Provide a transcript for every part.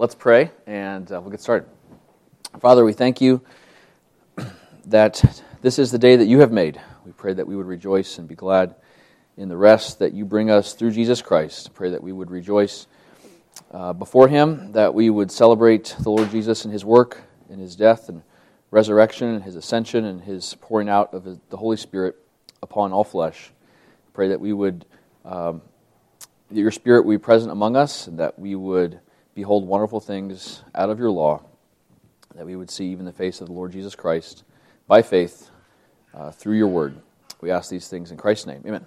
Let's pray and uh, we'll get started. Father, we thank you that this is the day that you have made. We pray that we would rejoice and be glad in the rest that you bring us through Jesus Christ. Pray that we would rejoice uh, before him, that we would celebrate the Lord Jesus and his work, and his death and resurrection, and his ascension, and his pouring out of the Holy Spirit upon all flesh. Pray that we would, um, that your Spirit would be present among us, and that we would behold wonderful things out of your law, that we would see even the face of the Lord Jesus Christ by faith uh, through your word. We ask these things in Christ's name. Amen.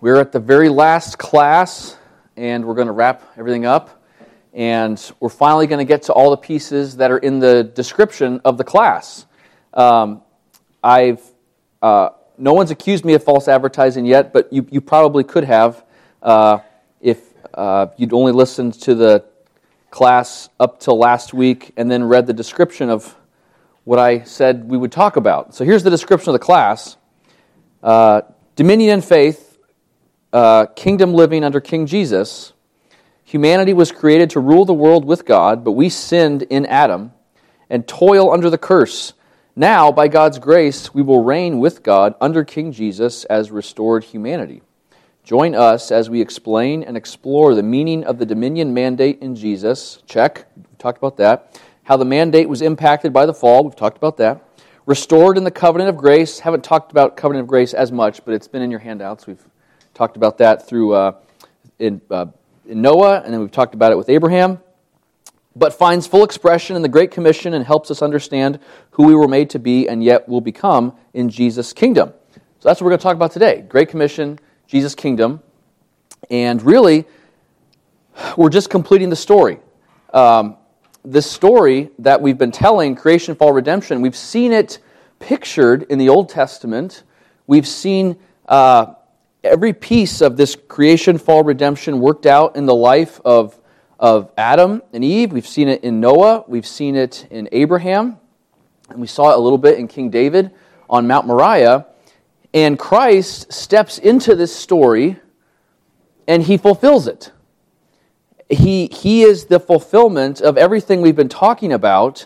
We're at the very last class, and we're going to wrap everything up. And we're finally going to get to all the pieces that are in the description of the class. Um, I've uh, no one's accused me of false advertising yet, but you, you probably could have uh, uh, you'd only listened to the class up till last week and then read the description of what I said we would talk about. So here's the description of the class uh, Dominion and faith, uh, kingdom living under King Jesus. Humanity was created to rule the world with God, but we sinned in Adam and toil under the curse. Now, by God's grace, we will reign with God under King Jesus as restored humanity. Join us as we explain and explore the meaning of the dominion mandate in Jesus. Check. We talked about that. How the mandate was impacted by the fall. We've talked about that. Restored in the covenant of grace. Haven't talked about covenant of grace as much, but it's been in your handouts. We've talked about that through uh, in, uh, in Noah, and then we've talked about it with Abraham but finds full expression in the Great Commission and helps us understand who we were made to be and yet will become in Jesus' kingdom. So that's what we're going to talk about today Great Commission, Jesus' kingdom. And really, we're just completing the story. Um, this story that we've been telling, creation, fall, redemption, we've seen it pictured in the Old Testament. We've seen uh, every piece of this creation, fall, redemption worked out in the life of of Adam and Eve. We've seen it in Noah. We've seen it in Abraham. And we saw it a little bit in King David on Mount Moriah. And Christ steps into this story and he fulfills it. He, he is the fulfillment of everything we've been talking about,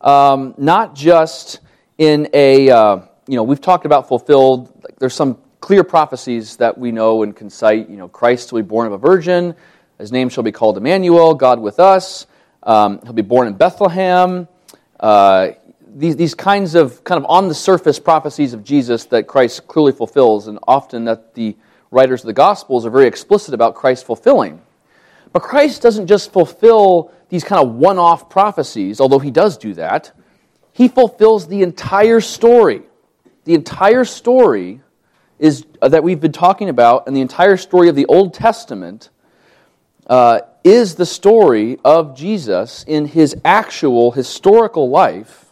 um, not just in a, uh, you know, we've talked about fulfilled. There's some clear prophecies that we know and can cite. You know, Christ will be born of a virgin. His name shall be called Emmanuel, God with us. Um, he'll be born in Bethlehem. Uh, these, these kinds of kind of on the surface prophecies of Jesus that Christ clearly fulfills, and often that the writers of the Gospels are very explicit about Christ fulfilling. But Christ doesn't just fulfill these kind of one off prophecies, although he does do that. He fulfills the entire story. The entire story is, uh, that we've been talking about, and the entire story of the Old Testament uh, is the story of Jesus in his actual historical life.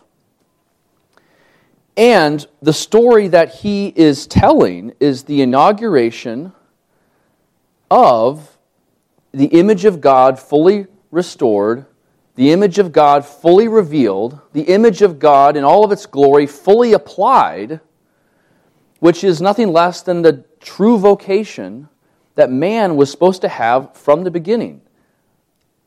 And the story that he is telling is the inauguration of the image of God fully restored, the image of God fully revealed, the image of God in all of its glory fully applied, which is nothing less than the true vocation that man was supposed to have from the beginning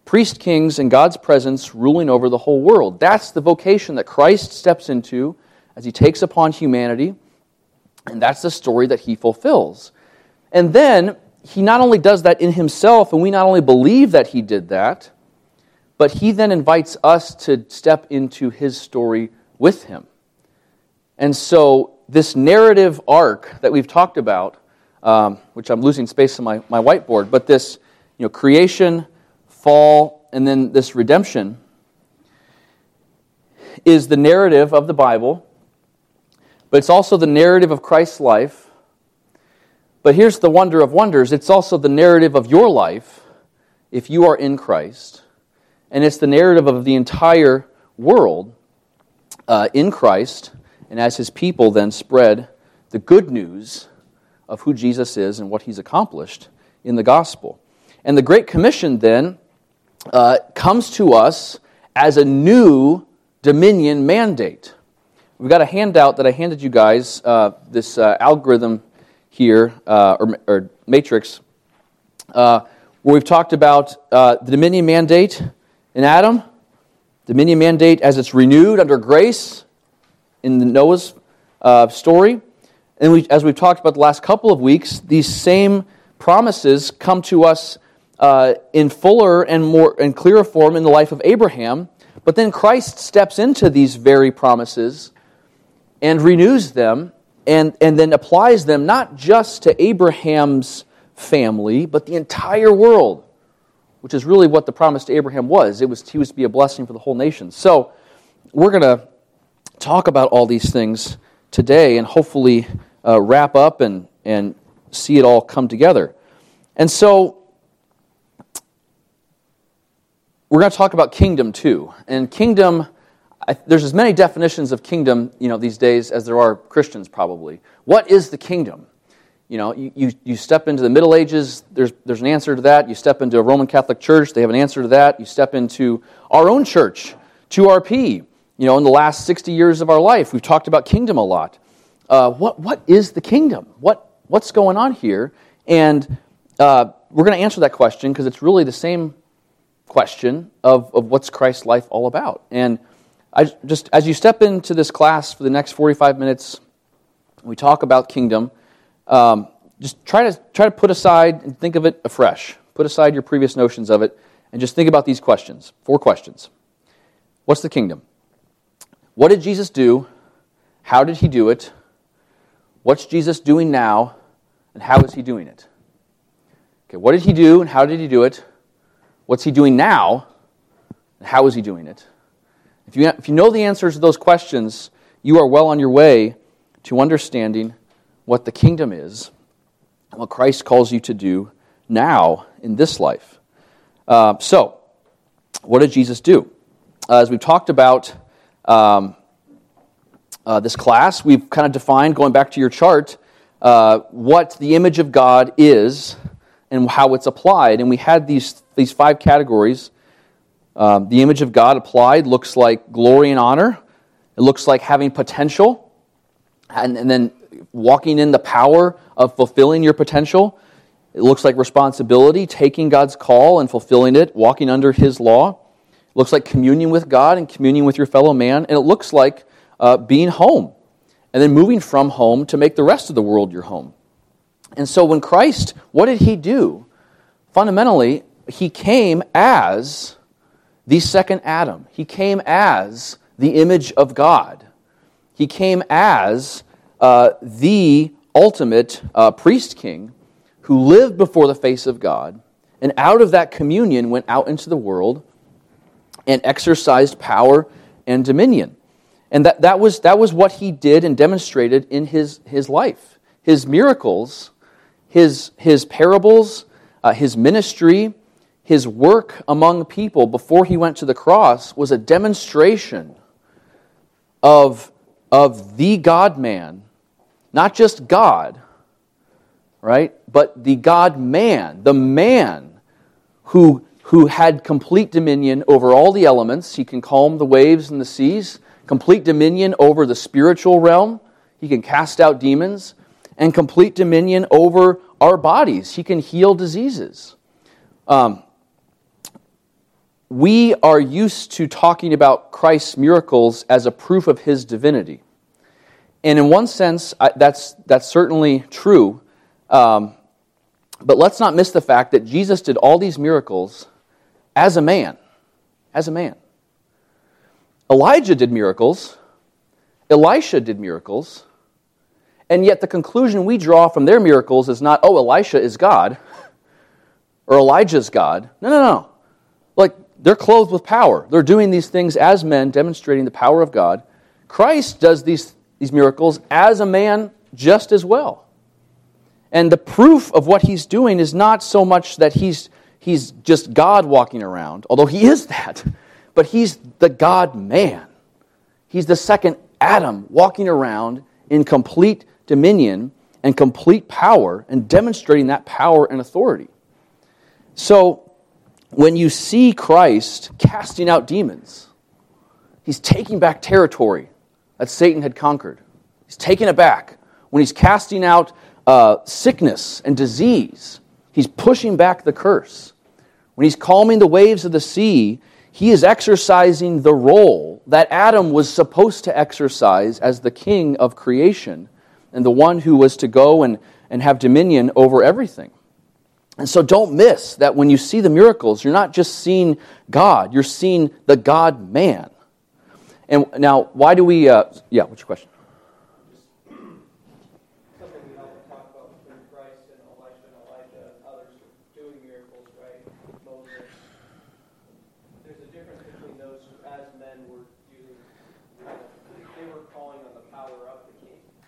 priest kings in God's presence ruling over the whole world. That's the vocation that Christ steps into as he takes upon humanity, and that's the story that he fulfills. And then he not only does that in himself, and we not only believe that he did that, but he then invites us to step into his story with him. And so, this narrative arc that we've talked about um, which I'm losing space on my, my whiteboard, but this you know, creation, fall, and then this redemption is the narrative of the Bible, but it's also the narrative of Christ's life. But here's the wonder of wonders it's also the narrative of your life if you are in Christ. And it's the narrative of the entire world uh, in Christ, and as his people then spread the good news of who Jesus is and what he's accomplished in the gospel. And the Great Commission then uh, comes to us as a new dominion mandate. We've got a handout that I handed you guys, uh, this uh, algorithm here, uh, or, or, matrix. Uh, where we've talked about uh, the dominion mandate in Adam, dominion mandate as it's renewed under grace in the Noah's uh, story. And we, as we've talked about the last couple of weeks, these same promises come to us in fuller and more and clearer form in the life of Abraham. But then Christ steps into these very promises and renews them and, and then applies them not just to Abraham's family, but the entire world, which is really what the promise to Abraham was. It was he was to be a blessing for the whole nation. So we're going to talk about all these things today and hopefully uh, wrap up and, and see it all come together. And so we're going to talk about kingdom too. And kingdom, I, there's as many definitions of kingdom, you know, these days as there are Christians probably. What is the kingdom? You know, you, you, you step into the Middle Ages, there's, there's an answer to that. You step into a Roman Catholic church, they have an answer to that. You step into our own church, 2RP. You know, in the last 60 years of our life, we've talked about kingdom a lot. Uh, what, what is the kingdom? What, what's going on here? And uh, we're going to answer that question because it's really the same question of, of what's Christ's life all about. And I just as you step into this class for the next 45 minutes, we talk about kingdom. Um, just try to try to put aside and think of it afresh. Put aside your previous notions of it, and just think about these questions. Four questions. What's the kingdom? What did Jesus do? How did he do it? What's Jesus doing now? And how is he doing it? Okay, what did he do and how did he do it? What's he doing now? And how is he doing it? If you, if you know the answers to those questions, you are well on your way to understanding what the kingdom is and what Christ calls you to do now in this life. Uh, so, what did Jesus do? Uh, as we've talked about um, uh, this class, we've kind of defined, going back to your chart, uh, what the image of God is and how it's applied. And we had these, these five categories. Um, the image of God applied looks like glory and honor, it looks like having potential, and, and then walking in the power of fulfilling your potential. It looks like responsibility, taking God's call and fulfilling it, walking under His law. It looks like communion with God and communion with your fellow man. And it looks like uh, being home and then moving from home to make the rest of the world your home. And so when Christ, what did he do? Fundamentally, he came as the second Adam. He came as the image of God. He came as uh, the ultimate uh, priest king who lived before the face of God, and out of that communion went out into the world and exercised power and dominion. And that, that, was, that was what he did and demonstrated in his, his life. His miracles his, his parables, uh, his ministry, his work among people before he went to the cross was a demonstration of, of the God man, not just God, right, but the God man, the man who, who had complete dominion over all the elements. He can calm the waves and the seas, complete dominion over the spiritual realm. He can cast out demons and complete dominion over our bodies. He can heal diseases. Um, we are used to talking about Christ's miracles as a proof of his divinity. And in one sense, I, that's, that's certainly true. Um, but let's not miss the fact that Jesus did all these miracles as a man. As a man. Elijah did miracles. Elisha did miracles. And yet, the conclusion we draw from their miracles is not, oh, Elisha is God or Elijah's God. No, no, no. Like, they're clothed with power. They're doing these things as men, demonstrating the power of God. Christ does these, these miracles as a man just as well. And the proof of what he's doing is not so much that he's, he's just God walking around, although he is that, but he's the God man. He's the second Adam walking around in complete dominion, and complete power and demonstrating that power and authority. So, when you see Christ casting out demons, he's taking back territory that Satan had conquered. He's taking it back. When he's casting out uh, sickness and disease, he's pushing back the curse. When he's calming the waves of the sea, he is exercising the role that Adam was supposed to exercise as the king of creation and the one who was to go and, and have dominion over everything. And so don't miss that when you see the miracles, you're not just seeing God, you're seeing the God man. And now, why do we, uh, yeah, what's your question?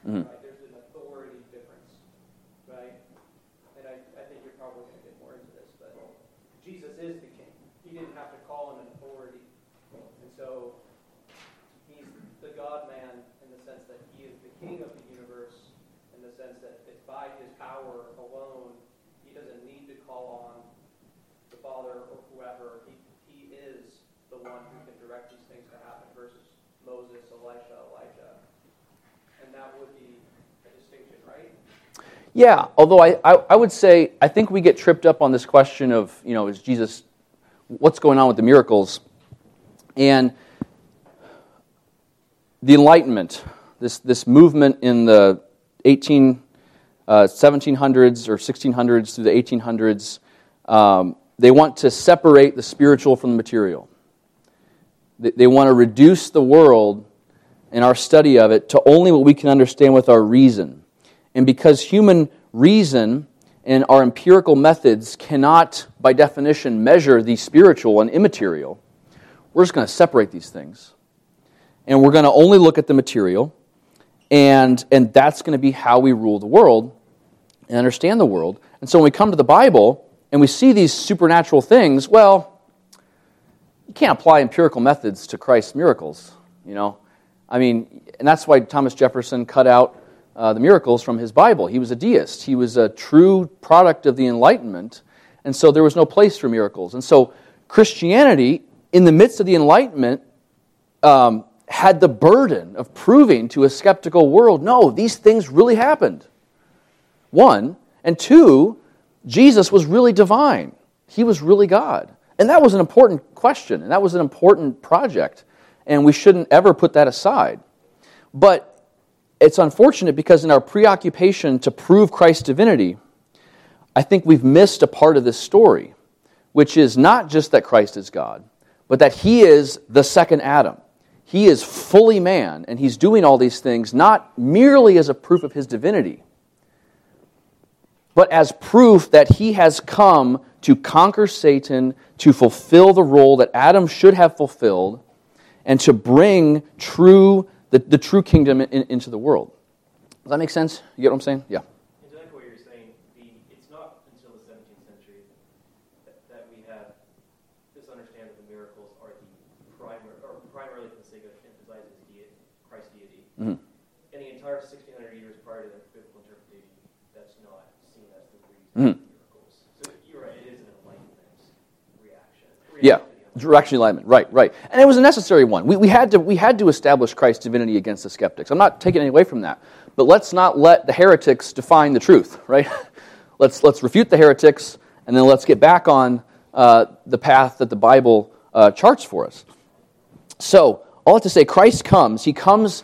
Mm-hmm. Right? There's an authority difference, right? And I, I think you're probably going to get more into this, but Jesus is the king. He didn't have to call on an authority. And so he's the God man in the sense that he is the king of the universe, in the sense that it's by his power alone. He doesn't need to call on the Father or whoever. He, he is the one who can direct these things to happen versus Moses, Elisha, Elijah and that would be a distinction, right? Yeah, although I, I, I, would say I think we get tripped up on this question of, you know, is Jesus, what's going on with the miracles? And the Enlightenment, this, this movement in the 18, uh, 1700s or 1600s through the 1800s, um, they want to separate the spiritual from the material. They, they want to reduce the world and our study of it to only what we can understand with our reason. And because human reason and our empirical methods cannot, by definition, measure the spiritual and immaterial, we're just going to separate these things. And we're going to only look at the material, and, and that's going to be how we rule the world and understand the world. And so when we come to the Bible and we see these supernatural things, well, you can't apply empirical methods to Christ's miracles. You know, I mean, and that's why Thomas Jefferson cut out uh, the miracles from his Bible. He was a deist, he was a true product of the Enlightenment, and so there was no place for miracles. And so Christianity, in the midst of the Enlightenment, um, had the burden of proving to a skeptical world no, these things really happened. One. And two, Jesus was really divine, he was really God. And that was an important question, and that was an important project and we shouldn't ever put that aside. But it's unfortunate because in our preoccupation to prove Christ's divinity, I think we've missed a part of this story, which is not just that Christ is God, but that he is the second Adam. He is fully man, and he's doing all these things not merely as a proof of his divinity, but as proof that he has come to conquer Satan, to fulfill the role that Adam should have fulfilled, and to bring true, the, the true kingdom in, into the world. Does that make sense? You get what I'm saying? Yeah. what you're saying, the, it's not until the 17th century that, that we have this understanding that the miracles are the primary, or primarily for the sake of emphasizing deity, Christ's deity. Mm-hmm. And the entire 1600 years prior to the biblical interpretation, that's not seen as the reason mm-hmm. miracles. So you're right, it is an enlightenment reaction. reaction yeah. Direction alignment, right, right. And it was a necessary one. We, we, had to, we had to establish Christ's divinity against the skeptics. I'm not taking any away from that. But let's not let the heretics define the truth, right? let's, let's refute the heretics, and then let's get back on uh, the path that the Bible uh, charts for us. So, all that to say, Christ comes. He comes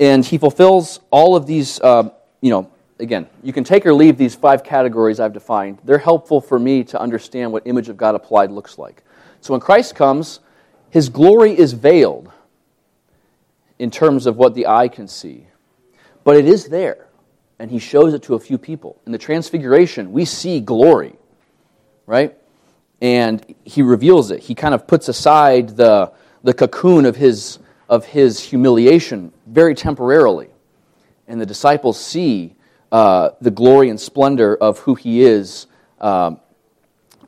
and he fulfills all of these, uh, you know, again, you can take or leave these five categories I've defined. They're helpful for me to understand what image of God applied looks like. So when Christ comes, his glory is veiled in terms of what the eye can see. But it is there, and he shows it to a few people. In the transfiguration, we see glory, right? And he reveals it. He kind of puts aside the, the cocoon of his, of his humiliation very temporarily. And the disciples see uh, the glory and splendor of who he is um,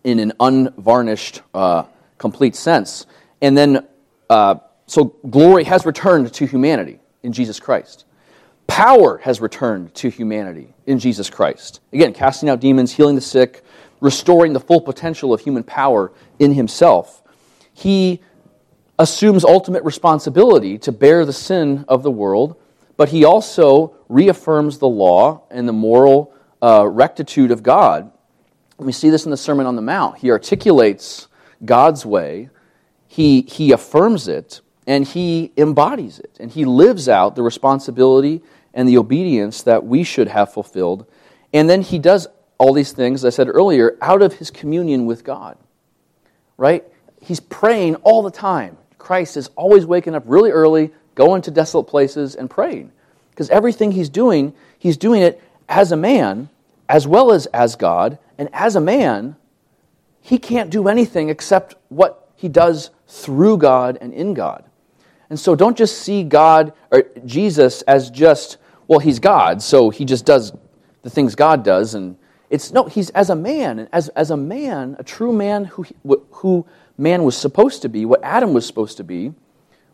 in an unvarnished uh, complete sense. And then, uh, so glory has returned to humanity in Jesus Christ. Power has returned to humanity in Jesus Christ. Again, casting out demons, healing the sick, restoring the full potential of human power in himself. He assumes ultimate responsibility to bear the sin of the world, but he also reaffirms the law and the moral uh, rectitude of God we see this in the Sermon on the Mount. He articulates God's way, he, he affirms it, and he embodies it. And he lives out the responsibility and the obedience that we should have fulfilled. And then he does all these things, I said earlier, out of his communion with God. Right? He's praying all the time. Christ is always waking up really early, going to desolate places, and praying. Because everything he's doing, he's doing it as a man, as well as as God. And as a man, he can't do anything except what he does through God and in God. And so don't just see God or Jesus as just, well, he's God, so he just does the things God does. And it's no, he's as a man. And as, as a man, a true man who, who man was supposed to be, what Adam was supposed to be,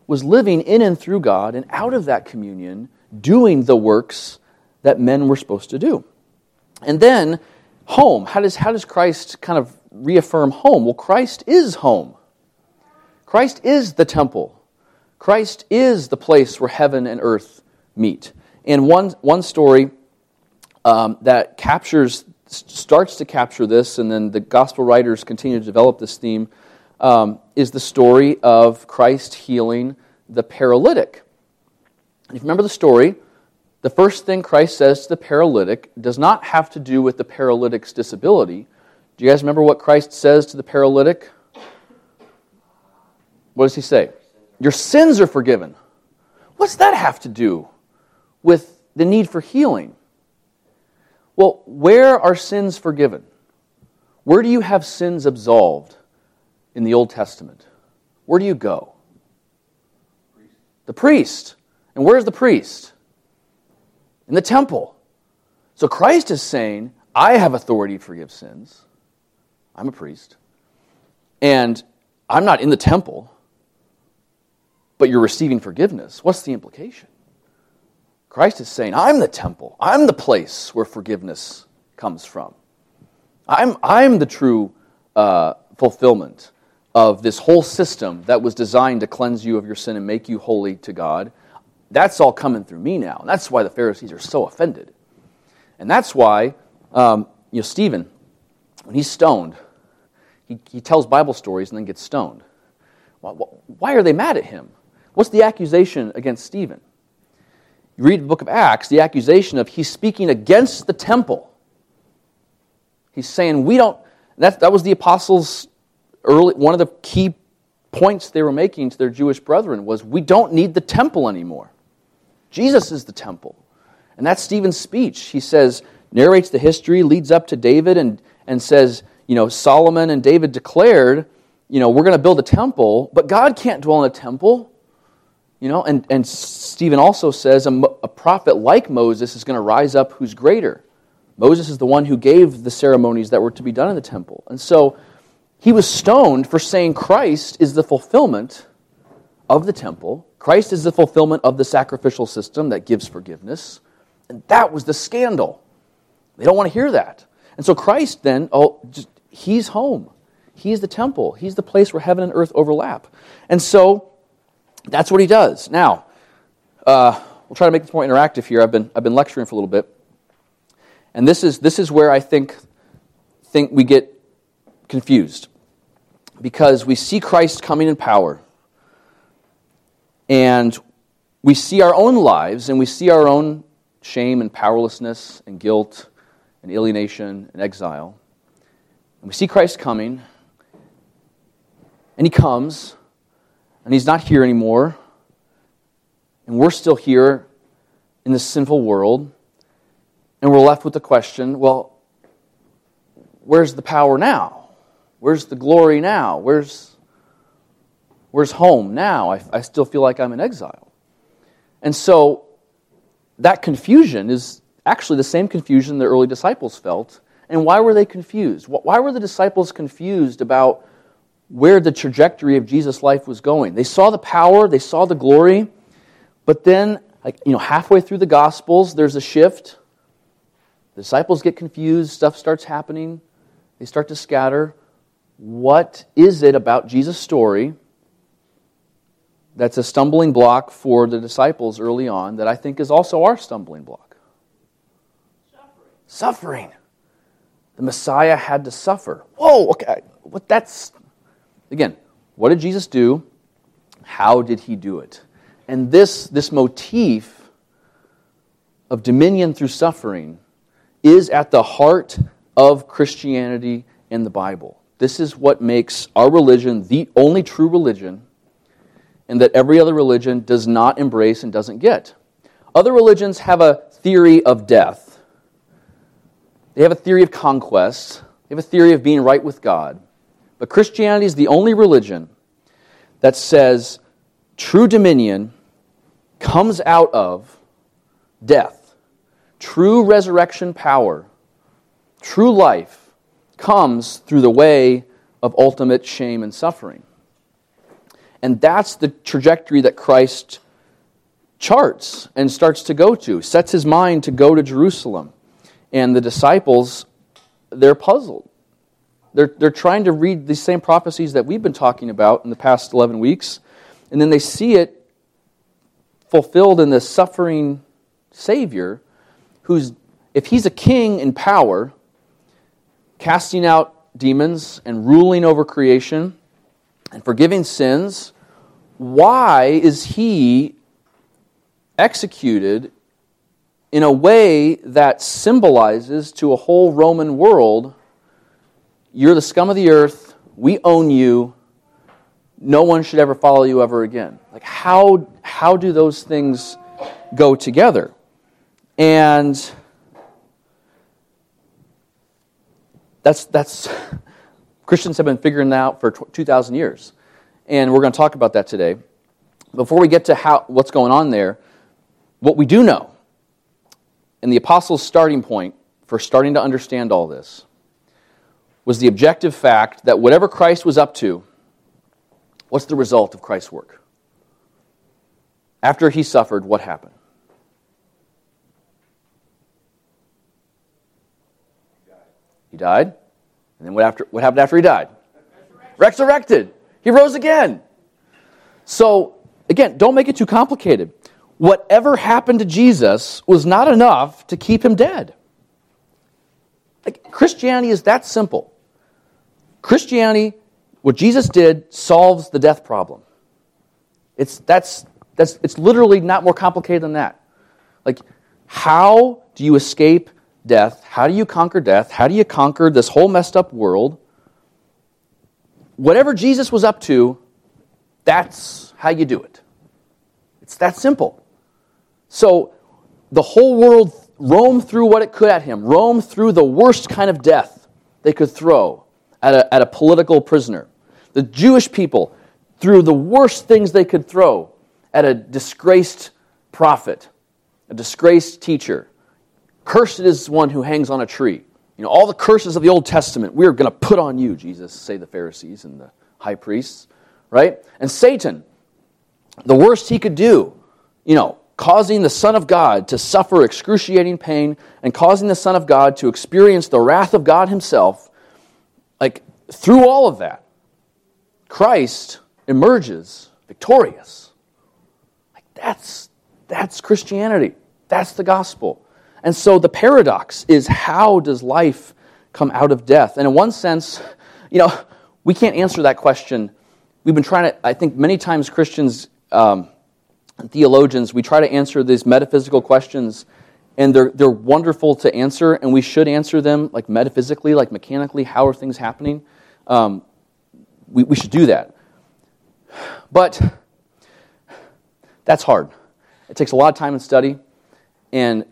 was living in and through God and out of that communion, doing the works that men were supposed to do. And then, home. How does, how does Christ kind of reaffirm home? Well, Christ is home. Christ is the temple. Christ is the place where heaven and earth meet. And one, one story um, that captures, starts to capture this, and then the gospel writers continue to develop this theme, um, is the story of Christ healing the paralytic. If you remember the story, the first thing Christ says to the paralytic does not have to do with the paralytic's disability. Do you guys remember what Christ says to the paralytic? What does he say? Your sins are forgiven. What's that have to do with the need for healing? Well, where are sins forgiven? Where do you have sins absolved in the Old Testament? Where do you go? The priest. And where's the priest? In the temple. So Christ is saying, I have authority to forgive sins. I'm a priest. And I'm not in the temple but you're receiving forgiveness. What's the implication? Christ is saying, I'm the temple, I'm the place where forgiveness comes from. I'm, I'm the true uh, fulfillment of this whole system that was designed to cleanse you of your sin and make you holy to God. That's all coming through me now. And that's why the Pharisees are so offended. And that's why, um, you know, Stephen, when he's stoned, he, he tells Bible stories and then gets stoned. Why, why are they mad at him? What's the accusation against Stephen? You read the book of Acts, the accusation of he's speaking against the temple. He's saying, we don't, that, that was the apostles' early, one of the key points they were making to their Jewish brethren was, we don't need the temple anymore. Jesus is the temple. And that's Stephen's speech. He says, narrates the history, leads up to David, and, and says, you know, Solomon and David declared, you know, we're going to build a temple, but God can't dwell in a temple. You know, and, and Stephen also says a, a prophet like Moses is going to rise up who's greater. Moses is the one who gave the ceremonies that were to be done in the temple. And so he was stoned for saying Christ is the fulfillment of the temple. Christ is the fulfillment of the sacrificial system that gives forgiveness. And that was the scandal. They don't want to hear that. And so Christ then, oh, just, he's home. He's the temple. He's the place where heaven and earth overlap. And so that's what he does. Now, uh, we'll try to make this more interactive here. I've been, I've been lecturing for a little bit. And this is, this is where I think, think we get confused. Because we see Christ coming in power. And we see our own lives and we see our own shame and powerlessness and guilt and alienation and exile. And we see Christ coming. And he comes and he's not here anymore. And we're still here in this sinful world. And we're left with the question well, where's the power now? Where's the glory now? Where's, where's home now? I, I still feel like I'm in exile. And so that confusion is actually the same confusion the early disciples felt. And why were they confused? Why were the disciples confused about where the trajectory of Jesus' life was going. They saw the power, they saw the glory, but then, like, you know, halfway through the Gospels, there's a shift. The disciples get confused, stuff starts happening, they start to scatter. What is it about Jesus' story that's a stumbling block for the disciples early on that I think is also our stumbling block? Suffering. Suffering. The Messiah had to suffer. Whoa, okay. What that's again, what did Jesus do? How did he do it? And this, this motif of dominion through suffering is at the heart of Christianity and the Bible. This is what makes our religion the only true religion, and that every other religion does not embrace and doesn't get. Other religions have a theory of death, they have a theory of conquest, they have a theory of being right with God. But Christianity is the only religion that says true dominion comes out of death. True resurrection power, true life comes through the way of ultimate shame and suffering. And that's the trajectory that Christ charts and starts to go to, sets his mind to go to Jerusalem. And the disciples, they're puzzled. They're, they're trying to read these same prophecies that we've been talking about in the past 11 weeks, and then they see it fulfilled in this suffering Savior who's, if he's a king in power, casting out demons and ruling over creation and forgiving sins, why is he executed in a way that symbolizes to a whole Roman world you're the scum of the earth, we own you, no one should ever follow you ever again. Like, how, how do those things go together? And that's, that's Christians have been figuring that out for 2,000 years. And we're going to talk about that today. Before we get to how, what's going on there, what we do know, and the apostles' starting point for starting to understand all this, was the objective fact that whatever Christ was up to, what's the result of Christ's work? After he suffered, what happened? He died. And then what, after, what happened after he died? Resurrected. He rose again. So, again, don't make it too complicated. Whatever happened to Jesus was not enough to keep him dead. Like, Christianity is that simple. Christianity, what Jesus did, solves the death problem. It's, that's, that's, it's literally not more complicated than that. Like, how do you escape death? How do you conquer death? How do you conquer this whole messed up world? Whatever Jesus was up to, that's how you do it. It's that simple. So, the whole world roamed through what it could at him, roamed through the worst kind of death they could throw at a, at a political prisoner. The Jewish people threw the worst things they could throw at a disgraced prophet, a disgraced teacher. Cursed is one who hangs on a tree. You know, all the curses of the Old Testament, we're going to put on you, Jesus, say the Pharisees and the high priests, right? And Satan, the worst he could do, you know, causing the Son of God to suffer excruciating pain and causing the Son of God to experience the wrath of God himself, like through all of that, Christ emerges victorious. Like that's that's Christianity. That's the gospel. And so the paradox is how does life come out of death? And in one sense, you know, we can't answer that question. We've been trying to, I think many times Christians um, theologians, we try to answer these metaphysical questions, and they're, they're wonderful to answer, and we should answer them like metaphysically, like mechanically. How are things happening? Um, we, we should do that. But that's hard. It takes a lot of time and study, and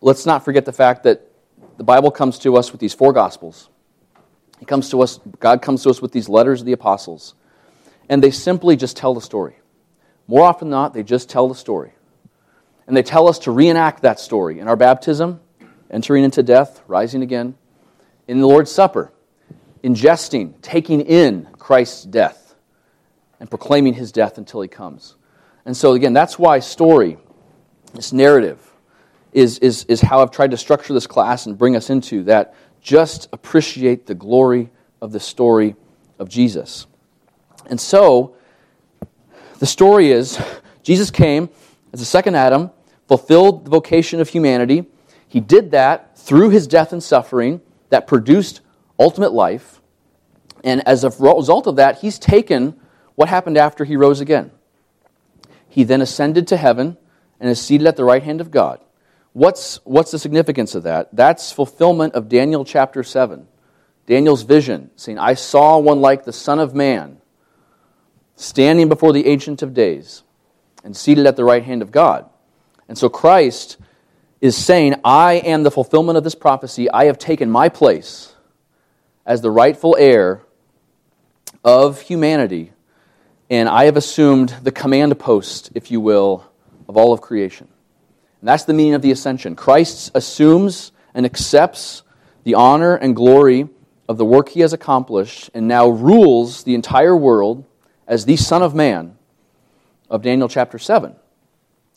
let's not forget the fact that the Bible comes to us with these four gospels. He comes to us, God comes to us with these letters of the apostles, and they simply just tell the story. More often than not, they just tell the story. And they tell us to reenact that story in our baptism, entering into death, rising again, in the Lord's Supper, ingesting, taking in Christ's death, and proclaiming his death until he comes. And so, again, that's why story, this narrative, is, is, is how I've tried to structure this class and bring us into that. Just appreciate the glory of the story of Jesus. And so, the story is Jesus came as the second Adam, fulfilled the vocation of humanity. He did that through his death and suffering that produced ultimate life. And as a result of that, he's taken what happened after he rose again. He then ascended to heaven and is seated at the right hand of God. What's, what's the significance of that? That's fulfillment of Daniel chapter 7. Daniel's vision, saying, I saw one like the Son of Man standing before the Ancient of Days and seated at the right hand of God. And so Christ is saying, I am the fulfillment of this prophecy. I have taken my place as the rightful heir of humanity, and I have assumed the command post, if you will, of all of creation. And that's the meaning of the ascension. Christ assumes and accepts the honor and glory of the work he has accomplished and now rules the entire world as the Son of Man of Daniel chapter 7.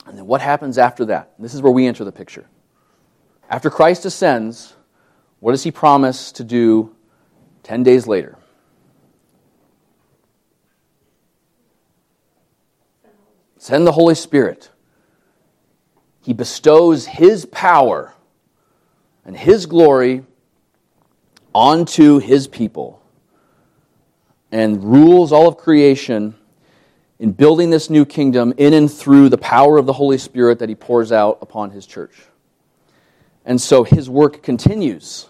And then what happens after that? This is where we enter the picture. After Christ ascends, what does he promise to do 10 days later? Send the Holy Spirit. He bestows his power and his glory onto his people and rules all of creation in building this new kingdom in and through the power of the Holy Spirit that he pours out upon his church. And so his work continues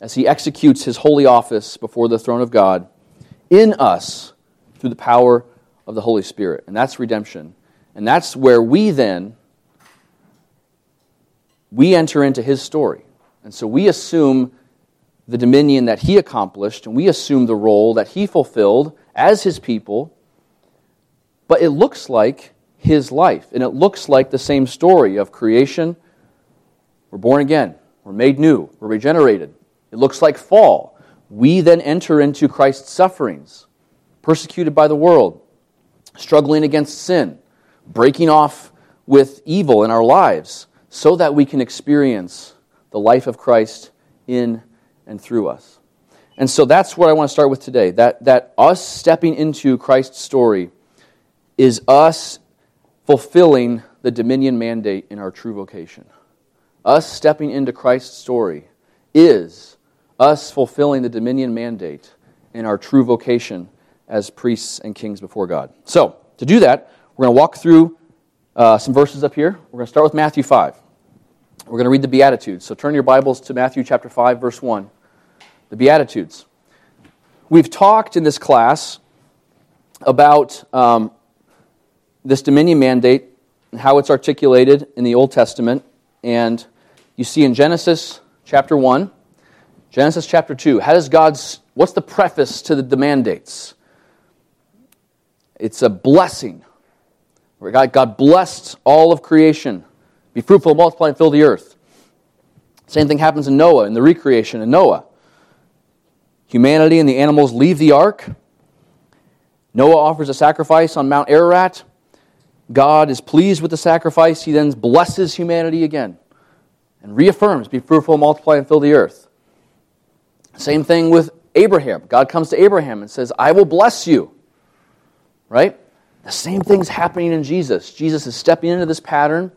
as he executes his holy office before the throne of God in us through the power of the Holy Spirit. And that's redemption. And that's where we then we enter into his story. And so we assume the dominion that he accomplished, and we assume the role that he fulfilled as his people. But it looks like his life, and it looks like the same story of creation. We're born again, we're made new, we're regenerated. It looks like fall. We then enter into Christ's sufferings, persecuted by the world, struggling against sin, breaking off with evil in our lives, so that we can experience the life of Christ in and through us. And so that's what I want to start with today. That, that us stepping into Christ's story is us fulfilling the dominion mandate in our true vocation. Us stepping into Christ's story is us fulfilling the dominion mandate in our true vocation as priests and kings before God. So, to do that, we're going to walk through uh, some verses up here. We're going to start with Matthew 5. We're going to read the Beatitudes. So, turn your Bibles to Matthew chapter 5, verse 1 the Beatitudes. We've talked in this class about um, this dominion mandate and how it's articulated in the Old Testament. And you see in Genesis chapter 1, Genesis chapter 2, how does God's, what's the preface to the, the mandates? It's a blessing. God, God blessed all of creation. Be fruitful, multiply, and fill the earth. Same thing happens in Noah, in the recreation in Noah humanity and the animals leave the ark. Noah offers a sacrifice on Mount Ararat. God is pleased with the sacrifice. He then blesses humanity again and reaffirms be fruitful, multiply, and fill the earth. Same thing with Abraham. God comes to Abraham and says, I will bless you. Right? The same thing's happening in Jesus. Jesus is stepping into this pattern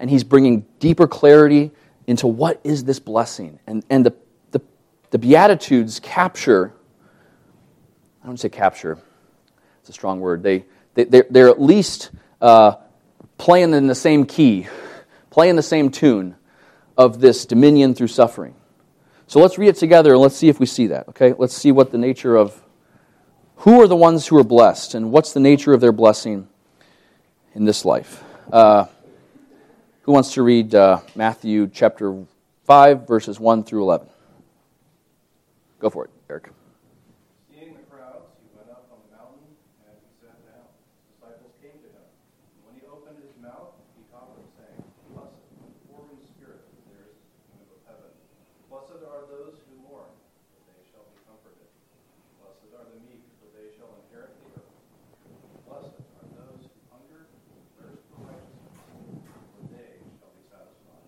and he's bringing deeper clarity into what is this blessing. And, and the the Beatitudes capture, I don't say capture, it's a strong word. They, they, they're, they're at least uh, playing in the same key, playing the same tune of this dominion through suffering. So let's read it together and let's see if we see that, okay? Let's see what the nature of who are the ones who are blessed and what's the nature of their blessing in this life. Uh, who wants to read uh, Matthew chapter 5, verses 1 through 11? Go for it, Eric. Seeing the crowds, he went up on the mountain and he sat down. Disciples came to him. And when he opened his mouth, he taught them, saying, Blessed are the poor in spirit, for theirs is the kingdom of heaven. Blessed are those who mourn, for they shall be comforted. Blessed are the meek, for they shall inherit the earth. Blessed are those who hunger and thirst for righteousness, for they shall be satisfied.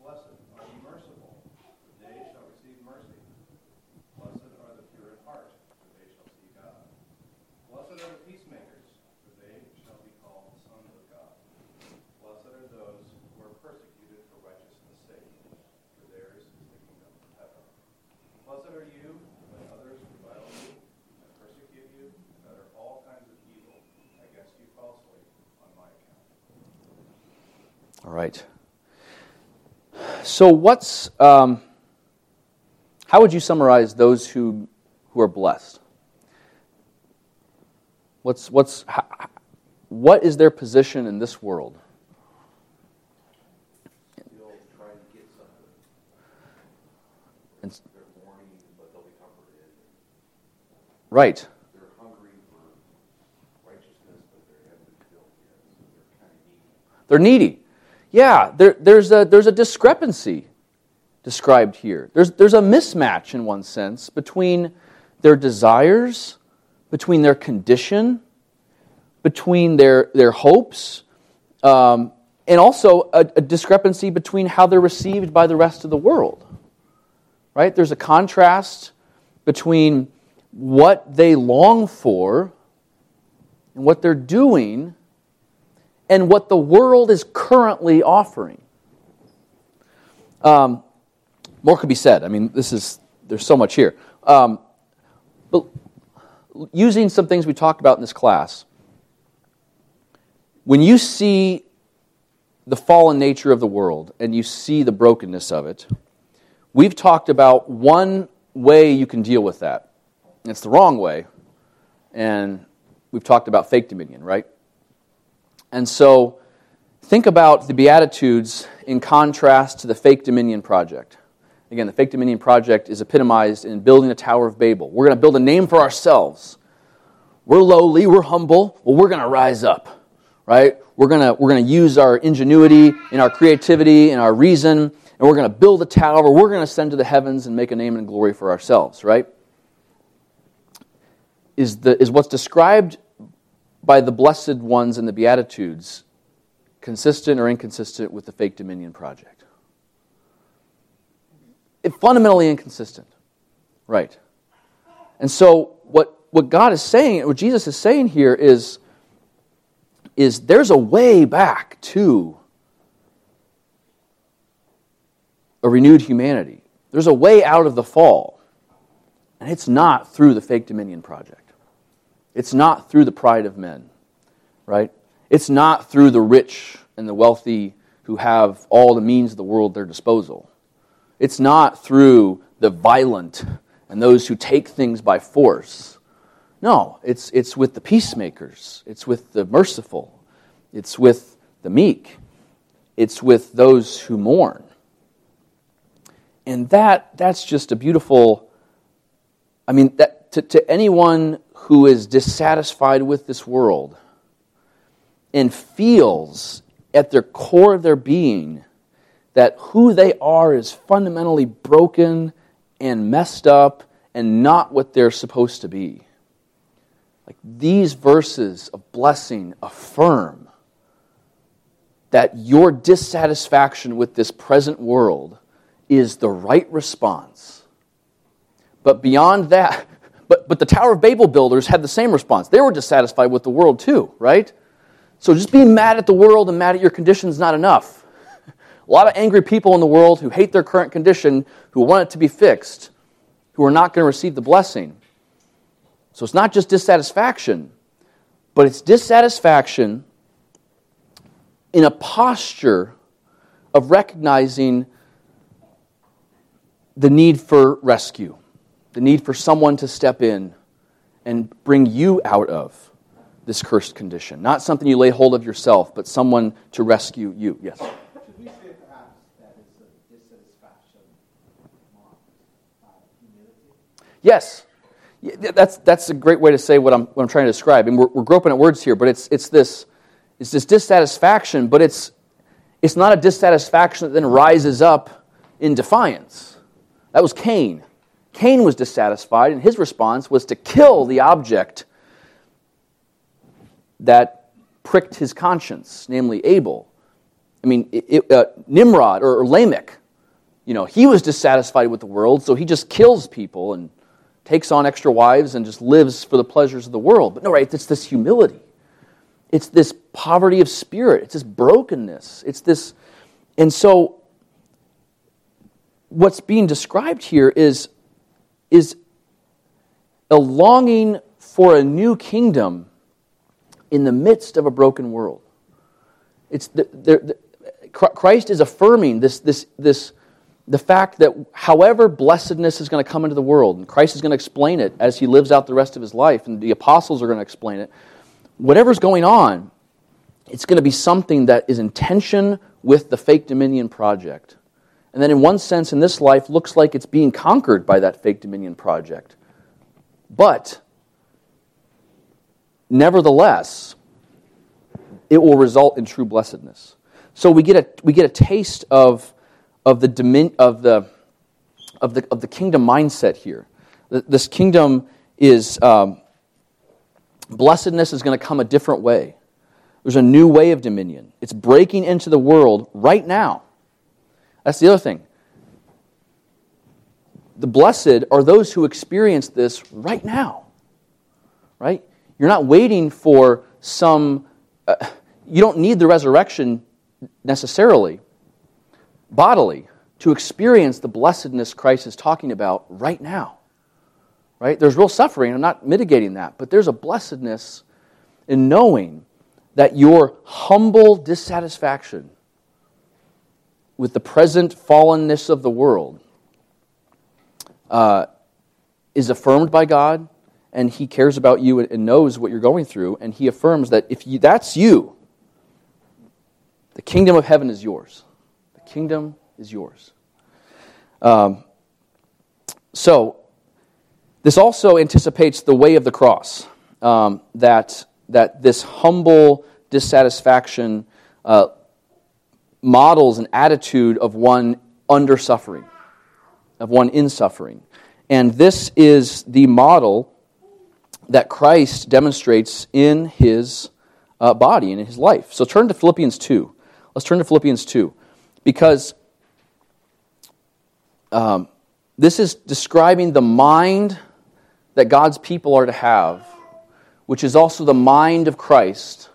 Blessed are the merciful, for they shall receive mercy. Blessed are the pure in heart, for they shall see God. Blessed are the peacemakers, for they shall be called the sons of God. Blessed are those who are persecuted for righteousness' sake, murder you, when others revile you, and persecute you, and utter all kinds of evil against you falsely on my account. All right. So, what's um, how would you summarize those who who are blessed? What's what's how, what is their position in this world? Still trying to get something. And, They're mourning, but they'll be comforted. right. They're hungry for righteousness, but they haven't been filled yet. They're needy. Yeah, there, there's, a, there's a discrepancy described here. There's, there's a mismatch, in one sense, between their desires, between their condition, between their, their hopes, um, and also a, a discrepancy between how they're received by the rest of the world. Right? There's a contrast between what they long for and what they're doing and what the world is currently offering. Um, more could be said. I mean, this is there's so much here. Um, but using some things we talked about in this class, when you see the fallen nature of the world and you see the brokenness of it, we've talked about one way you can deal with that. It's the wrong way, and we've talked about fake dominion, right? And so think about the Beatitudes in contrast to the fake dominion project. Again, the fake dominion project is epitomized in building the Tower of Babel. We're going to build a name for ourselves. We're lowly, we're humble, well, we're going to rise up, right? We're going to, we're going to use our ingenuity and our creativity and our reason, and we're going to build a tower. We're going to ascend to the heavens and make a name and glory for ourselves, right? Is, the, is what's described by the blessed ones in the Beatitudes consistent or inconsistent with the fake dominion project? It, fundamentally inconsistent. Right. And so what, what God is saying, what Jesus is saying here is, is there's a way back to a renewed humanity. There's a way out of the fall. And it's not through the fake dominion project. It's not through the pride of men, right? It's not through the rich and the wealthy who have all the means of the world at their disposal. It's not through the violent and those who take things by force. No, it's, it's with the peacemakers, it's with the merciful, it's with the meek, it's with those who mourn. And that, that's just a beautiful, I mean, that, to, to anyone who is dissatisfied with this world and feels at their core of their being that who they are is fundamentally broken and messed up and not what they're supposed to be. Like these verses of blessing affirm that your dissatisfaction with this present world is the right response. But beyond that, but, but the Tower of Babel builders had the same response. They were dissatisfied with the world too, right? So just being mad at the world and mad at your condition is not enough. A lot of angry people in the world who hate their current condition, who want it to be fixed, who are not going to receive the blessing. So it's not just dissatisfaction, but it's dissatisfaction in a posture of recognizing the need for rescue, the need for someone to step in and bring you out of this cursed condition. Not something you lay hold of yourself, but someone to rescue you. Yes? Should we say perhaps that it's a dissatisfaction marked by humility? Yes. That's, that's a great way to say what I'm, what I'm trying to describe. And we're, we're groping at words here, but it's, it's, this, it's this dissatisfaction, but it's, it's not a dissatisfaction that then rises up in defiance. That was Cain. Cain was dissatisfied, and his response was to kill the object that pricked his conscience, namely Abel. I mean, it, uh, Nimrod or, or Lamech, you know, he was dissatisfied with the world, so he just kills people and takes on extra wives and just lives for the pleasures of the world. But no, right, it's this humility. It's this poverty of spirit. It's this brokenness. It's this. And so, what's being described here is is a longing for a new kingdom in the midst of a broken world. It's the, the, the, Christ is affirming this, this, this, the fact that however blessedness is going to come into the world, and Christ is going to explain it as he lives out the rest of his life, and the apostles are going to explain it, whatever's going on, it's going to be something that is in tension with the fake dominion project. And then, in one sense, in this life, looks like it's being conquered by that fake dominion project. But, nevertheless, it will result in true blessedness. So we get a, we get a taste of, of, the, domin, of, the, of, the, of the kingdom mindset here. This kingdom is, um, blessedness is going to come a different way. There's a new way of dominion. It's breaking into the world right now. That's the other thing. The blessed are those who experience this right now. Right? You're not waiting for some. Uh, you don't need the resurrection necessarily, bodily, to experience the blessedness Christ is talking about right now. Right? There's real suffering. I'm not mitigating that. But there's a blessedness in knowing that your humble dissatisfaction with the present fallenness of the world uh, is affirmed by God, and He cares about you and knows what you're going through, and He affirms that if you, that's you, the kingdom of heaven is yours. The kingdom is yours. Um, so, this also anticipates the way of the cross. Um, that, that this humble dissatisfaction uh, models an attitude of one under suffering, of one in suffering. And this is the model that Christ demonstrates in his uh, body and in his life. So turn to Philippians 2. Let's turn to Philippians 2 because um, this is describing the mind that God's people are to have, which is also the mind of Christ,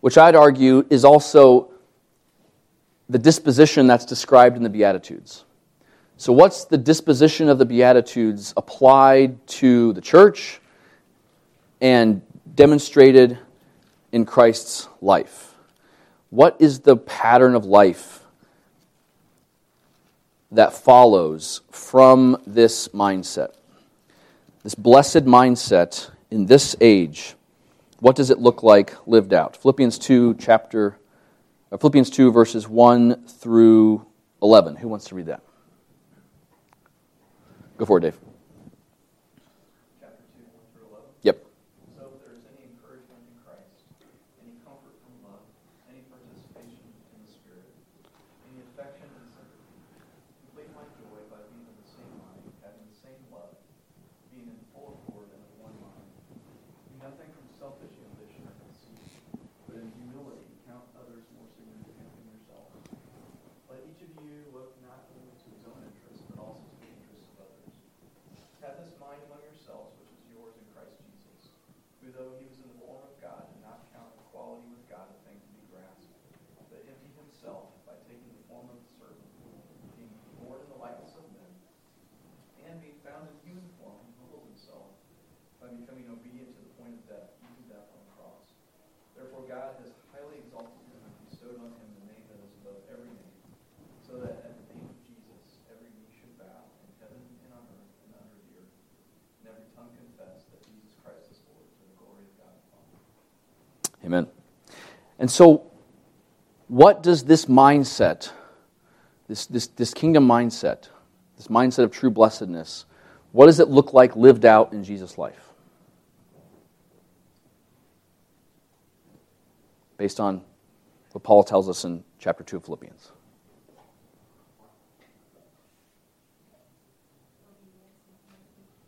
which I'd argue is also the disposition that's described in the Beatitudes. So, what's the disposition of the Beatitudes applied to the church and demonstrated in Christ's life? What is the pattern of life that follows from this mindset? This blessed mindset in this age, what does it look like lived out? Philippians 2 chapter Uh, Philippians 2 verses 1 through 11. Who wants to read that? Go for it, Dave. Amen. And so, what does this mindset, this, this, this kingdom mindset, this mindset of true blessedness, what does it look like lived out in Jesus' life? Based on what Paul tells us in chapter 2 of Philippians.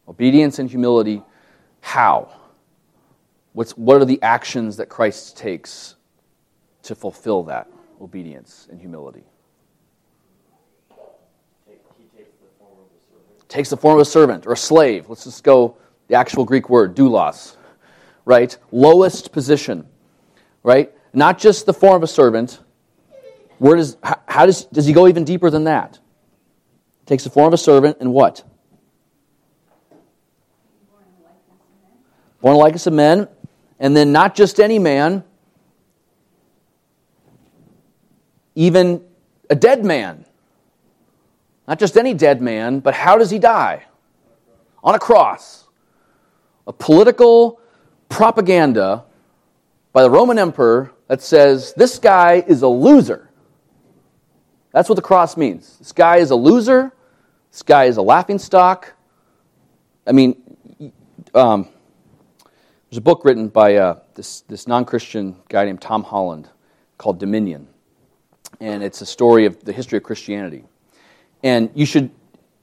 Obedience and humility. How? What's, what are the actions that Christ takes to fulfill that obedience and humility? takes the form of a servant or a slave. Let's just go the actual Greek word, doulos, right? Lowest position, right? Not just the form of a servant. Where does how, how does does he go even deeper than that? Takes the form of a servant and what? Born like us of men and then not just any man, even a dead man. Not just any dead man, but how does he die? On a cross. A political propaganda by the Roman emperor that says this guy is a loser. That's what the cross means. This guy is a loser. This guy is a laughing stock. I mean, um, there's a book written by uh, this, this non Christian guy named Tom Holland called Dominion. And it's a story of the history of Christianity. And you should,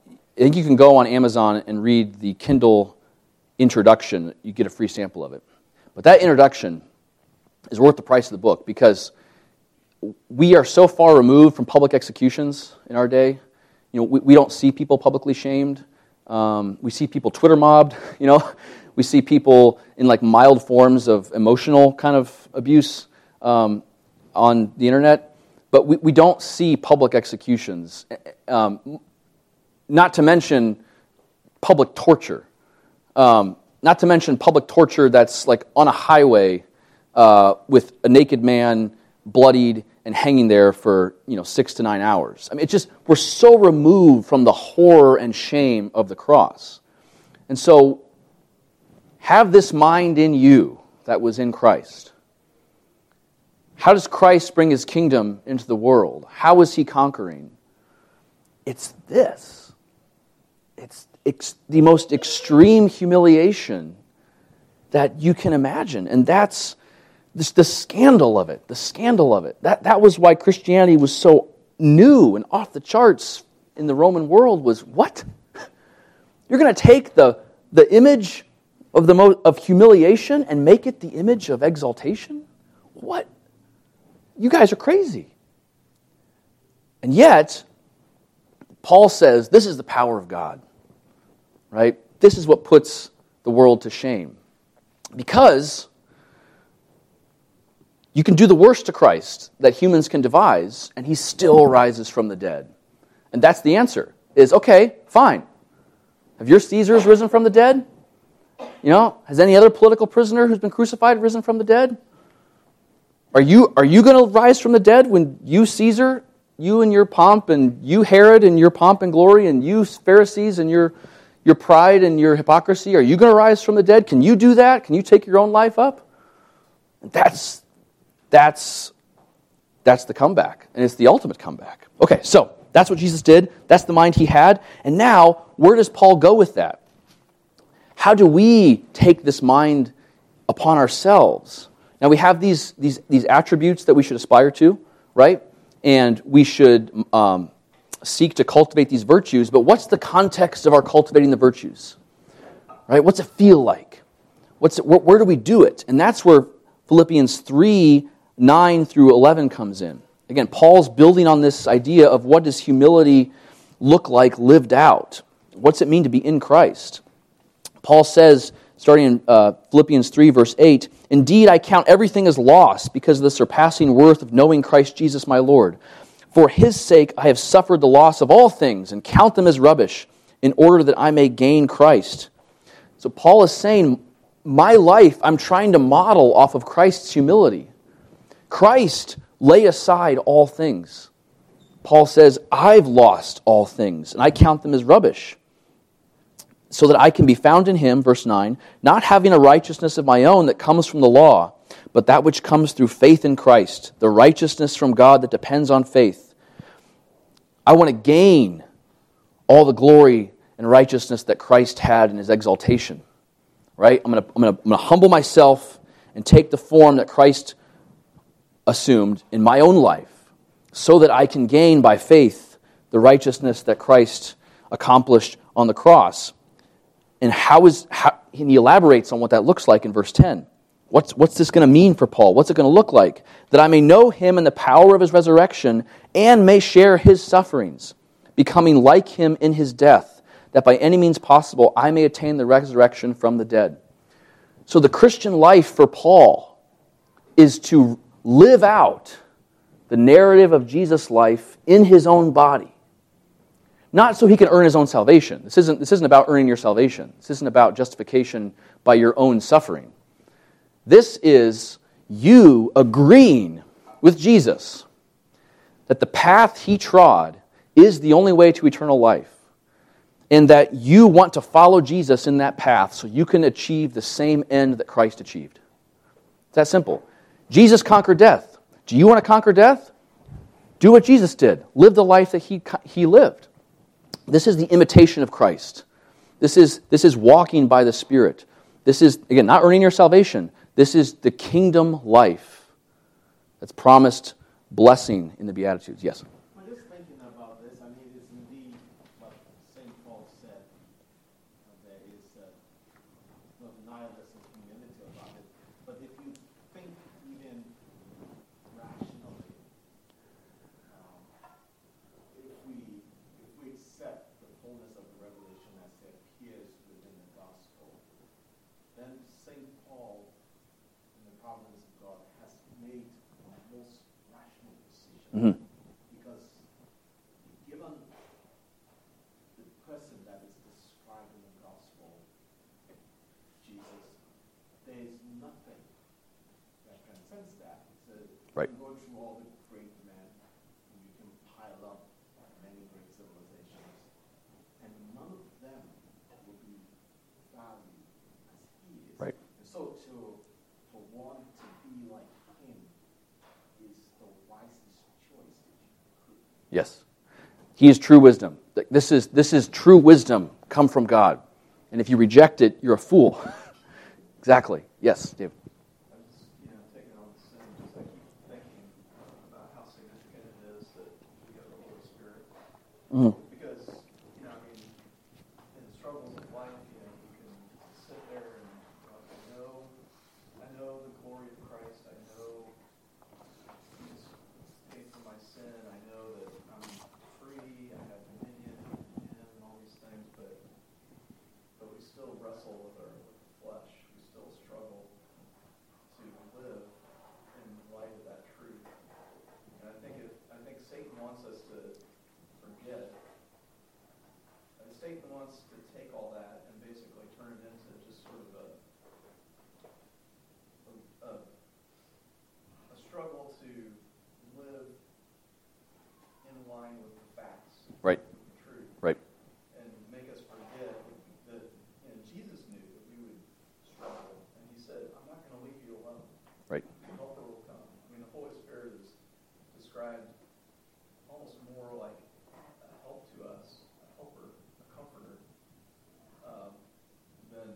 I think you can go on Amazon and read the Kindle introduction. You get a free sample of it. But that introduction is worth the price of the book because we are so far removed from public executions in our day. You know, we, we don't see people publicly shamed. Um, we see people Twitter mobbed. You know, we see people in like mild forms of emotional kind of abuse um, on the internet, but we, we don't see public executions. Um, not to mention public torture. Um, not to mention public torture that's like on a highway uh, with a naked man, bloodied, and hanging there for you know six to nine hours. I mean, it's just we're so removed from the horror and shame of the cross, and so have this mind in you that was in Christ. How does Christ bring his kingdom into the world? How is he conquering? It's this. It's ex- the most extreme humiliation that you can imagine. And that's this, the scandal of it, the scandal of it. That, that was why Christianity was so new and off the charts in the Roman world was what? You're going to take the, the image of, the mo- of humiliation and make it the image of exaltation? What? You guys are crazy. And yet, Paul says this is the power of God, right? This is what puts the world to shame. Because you can do the worst to Christ that humans can devise, and he still rises from the dead. And that's the answer is okay, fine. Have your Caesars risen from the dead? You know, has any other political prisoner who's been crucified risen from the dead? Are you, are you going to rise from the dead when you, Caesar, you and your pomp, and you, Herod, and your pomp and glory, and you, Pharisees, and your, your pride and your hypocrisy, are you going to rise from the dead? Can you do that? Can you take your own life up? That's that's, that's the comeback, and it's the ultimate comeback. Okay, so that's what Jesus did. That's the mind he had. And now, where does Paul go with that? How do we take this mind upon ourselves? Now, we have these, these, these attributes that we should aspire to, right? And we should um, seek to cultivate these virtues, but what's the context of our cultivating the virtues? Right? What's it feel like? What's it, where, where do we do it? And that's where Philippians 3 9 through 11 comes in. Again, Paul's building on this idea of what does humility look like lived out? What's it mean to be in Christ? Paul says, starting in uh, Philippians 3, verse 8, Indeed, I count everything as loss because of the surpassing worth of knowing Christ Jesus my Lord. For his sake I have suffered the loss of all things and count them as rubbish in order that I may gain Christ. So Paul is saying, My life I'm trying to model off of Christ's humility. Christ lay aside all things. Paul says, I've lost all things, and I count them as rubbish, so that I can be found in him, verse 9, not having a righteousness of my own that comes from the law, but that which comes through faith in Christ, the righteousness from God that depends on faith. I want to gain all the glory and righteousness that Christ had in his exaltation. Right? I'm going to, I'm going to, I'm going to humble myself and take the form that Christ assumed in my own life so that I can gain by faith the righteousness that Christ accomplished on the cross. And how is how, and he elaborates on what that looks like in verse 10. What's, what's this going to mean for Paul? What's it going to look like? That I may know him and the power of his resurrection and may share his sufferings, becoming like him in his death, that by any means possible I may attain the resurrection from the dead. So the Christian life for Paul is to live out the narrative of Jesus' life in his own body. Not so he can earn his own salvation. This isn't, this isn't about earning your salvation. This isn't about justification by your own suffering. This is you agreeing with Jesus that the path he trod is the only way to eternal life, and that you want to follow Jesus in that path so you can achieve the same end that Christ achieved. It's that simple. Jesus conquered death. Do you want to conquer death? Do what Jesus did. Live the life that he, he lived. This is the imitation of Christ. This is, this is walking by the Spirit. This is, again, not earning your salvation. This is the kingdom life that's promised blessing in the Beatitudes. Yes? I'm just thinking about this. I mean, it's indeed what St. Paul said. Uh, There is uh, no nihilism community about it. But if you think even rationally, um, if we if we accept the fullness of the revelation as it appears within the gospel, then St. Paul, in the providence of God, has made the most rational decision. Mhm. Because given the person that is described in the gospel, Jesus, there is nothing that transcends that. So Right. You go through all the great men, and you can pile up many great civilizations, and none of them will be valued as he is. Right. And so to to want to be like him is the wisest choice that you could Yes. He is true wisdom. This is, this is true wisdom come from God. And if you reject it, you're a fool. exactly. Yes, Dave. I was, you know, taking on the sin, just I keep thinking about how significant it is that we have the Holy Spirit. Mhm. Because, you know, I mean, in the struggles of life, you know, you can sit there and uh, I know, I know the glory of Christ. I know He's paid for my sin. I know that I'm free. I have dominion in Him and all these things, but but we still wrestle with our with the flesh. We still struggle to live in light of that truth. And I think if I think Satan wants us to forget. And Satan wants to take all that and basically turn it into just sort of a a, a, a struggle to live in line with the facts, Right. with the truth Right. and make us forget that you know, Jesus knew that we would struggle, and He said, "I'm not going to leave you alone. Right. The Helper will come." I mean, the Holy Spirit is described almost more like a help to us, a helper, a comforter, um, than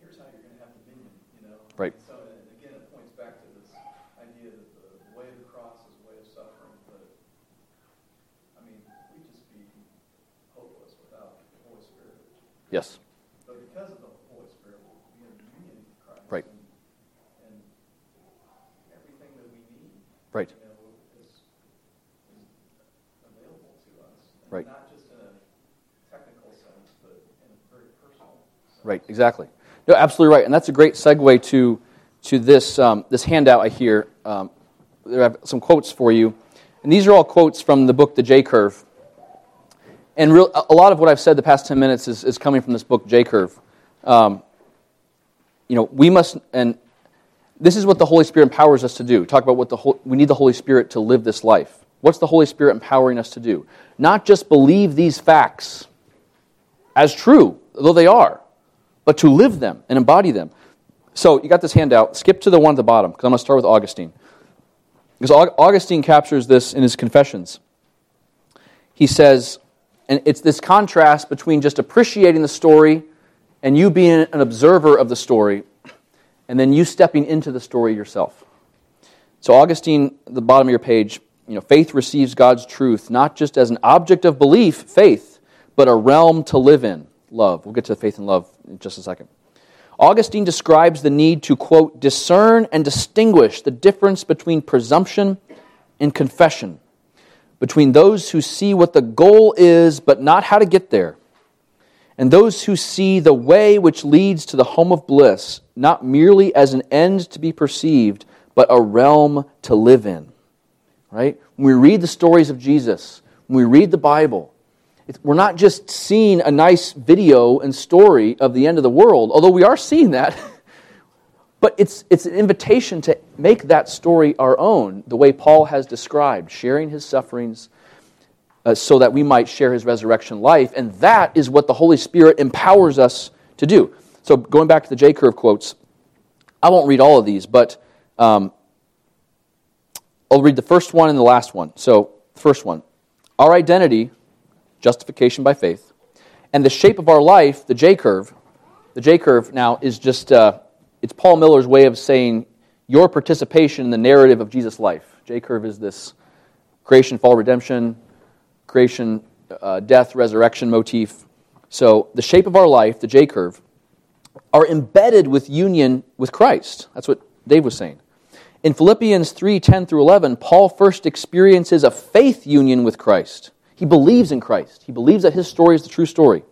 here's how you're going to have dominion. You know. Right. So and again, it points back to this idea that the way of the cross is a way of suffering, but I mean, we'd just be hopeless without the Holy Spirit. Yes. But because of the Holy Spirit, we have union with Christ. Right. And, and everything that we need, Right. you know, is, is available to us. And Right. Not just in a technical sense, but in a very personal sense. Right, exactly. No, absolutely right. And that's a great segue to, to this, um, this handout I hear. Um, there are some quotes for you. And these are all quotes from the book, The J Curve. And real, a lot of what I've said the past 10 minutes is, is coming from this book, J Curve. Um, you know, we must, and this is what the Holy Spirit empowers us to do. Talk about what the Hol- we need the Holy Spirit to live this life. What's the Holy Spirit empowering us to do? Not just believe these facts as true, though they are, but to live them and embody them. So you got this handout. Skip to the one at the bottom because I'm going to start with Augustine. Because Augustine captures this in his Confessions. He says, and it's this contrast between just appreciating the story and you being an observer of the story, and then you stepping into the story yourself. So Augustine, the bottom of your page, you know, faith receives God's truth not just as an object of belief, faith, but a realm to live in, love. We'll get to faith and love in just a second. Augustine describes the need to, quote, discern and distinguish the difference between presumption and confession, between those who see what the goal is but not how to get there, and those who see the way which leads to the home of bliss, not merely as an end to be perceived, but a realm to live in. Right? When we read the stories of Jesus, when we read the Bible, we're not just seeing a nice video and story of the end of the world, although we are seeing that. but it's, it's an invitation to make that story our own, the way Paul has described, sharing his sufferings uh, so that we might share his resurrection life. And that is what the Holy Spirit empowers us to do. So, going back to the J curve quotes, I won't read all of these, but um, I'll read the first one and the last one. So, first one Our identity, justification by faith, and the shape of our life, the J curve. The J curve now is just, uh, it's Paul Miller's way of saying your participation in the narrative of Jesus' life. J curve is this creation, fall, redemption, creation, uh, death, resurrection motif. So, the shape of our life, the J curve, are embedded with union with Christ. That's what Dave was saying. In Philippians 3 10 through 11, Paul first experiences a faith union with Christ. He believes in Christ, he believes that his story is the true story.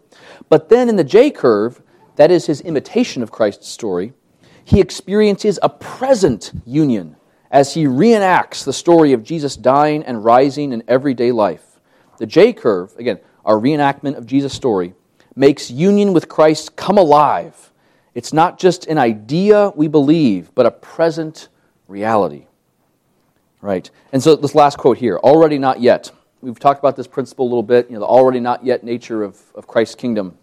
But then in the J curve, that is his imitation of Christ's story, he experiences a present union as he reenacts the story of Jesus dying and rising in everyday life. The J curve, again, our reenactment of Jesus' story, makes union with Christ come alive. It's not just an idea we believe, but a present reality. Right? And so this last quote here already not yet. We've talked about this principle a little bit, you know, the already not yet nature of, of Christ's kingdom.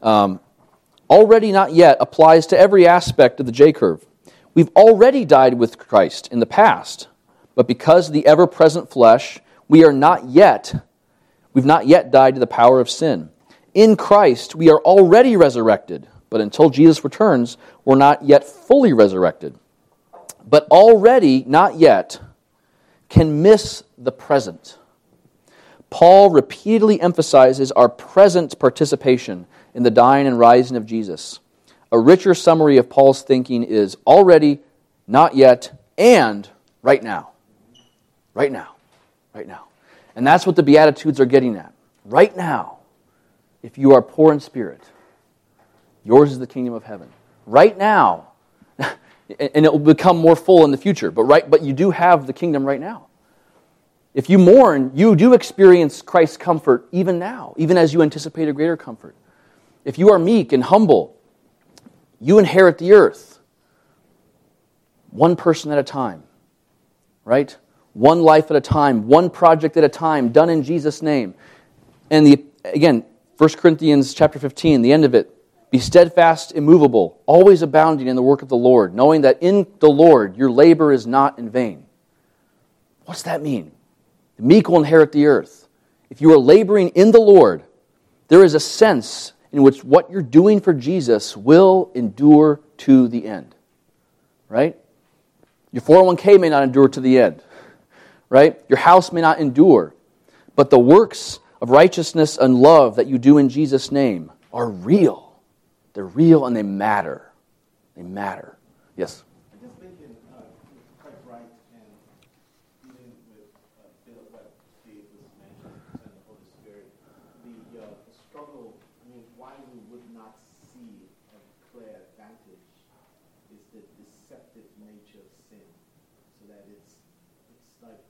Um, already not yet applies to every aspect of the J curve. We've already died with Christ in the past, but because of the ever present flesh, we are not yet, we've not yet died to the power of sin. In Christ, we are already resurrected, but until Jesus returns, we're not yet fully resurrected but already, not yet, can miss the present. Paul repeatedly emphasizes our present participation in the dying and rising of Jesus. A richer summary of Paul's thinking is already, not yet, and right now. Right now. Right now. And that's what the Beatitudes are getting at. Right now, if you are poor in spirit, yours is the kingdom of heaven. Right now, and it will become more full in the future. But, right, but you do have the kingdom right now. If you mourn, you do experience Christ's comfort even now, even as you anticipate a greater comfort. If you are meek and humble, you inherit the earth one person at a time, right? One life at a time, one project at a time, done in Jesus' name. And the, again, 1 Corinthians chapter 15, the end of it, be steadfast, immovable, always abounding in the work of the Lord, knowing that in the Lord your labor is not in vain. What's that mean? The meek will inherit the earth. If you are laboring in the Lord, there is a sense in which what you're doing for Jesus will endure to the end. Right? Your 401k may not endure to the end. Right? Your house may not endure. But the works of righteousness and love that you do in Jesus' name are real. They're real and they matter. They matter. Yes? I'm just thinking, uh, quite right, and even with uh, Bill, what Steve was mentioning, and the Holy Spirit, the, uh, the struggle, I mean, why we would not see a clear advantage is the deceptive nature of sin, so that it's it's like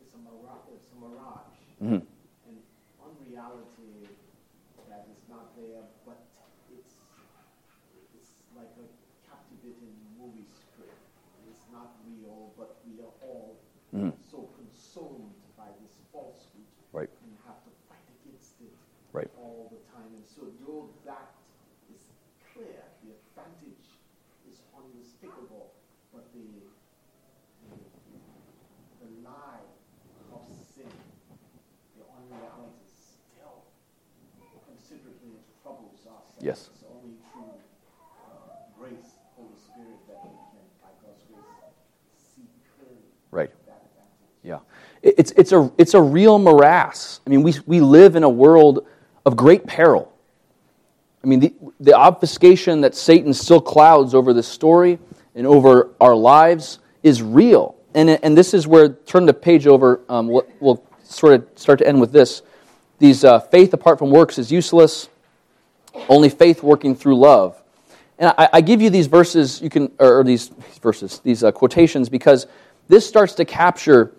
it's a mirage. It's a mirage. Mm-hmm. And unreality that is not there, but it's it's like a captivating movie script. It's not real, but we are all Mhm. so consumed by this falsehood Right. and have to fight against it Right. all the time. And so though that is clear, the advantage is unmistakable, but the, the lie of sin, the unreality still considerably troubles us. And Yes. It's only through uh, grace, Holy Spirit, that we can, by God's grace, see clearly Right. Yeah. It's, it's, a, it's a real morass. I mean, we, we live in a world of great peril. I mean, the, the obfuscation that Satan still clouds over this story and over our lives is real. And, and this is where, turn the page over, um, we'll, we'll sort of start to end with this. These uh, faith apart from works is useless, only faith working through love. And I, I give you these verses, you can, or these verses, these uh, quotations, because this starts to capture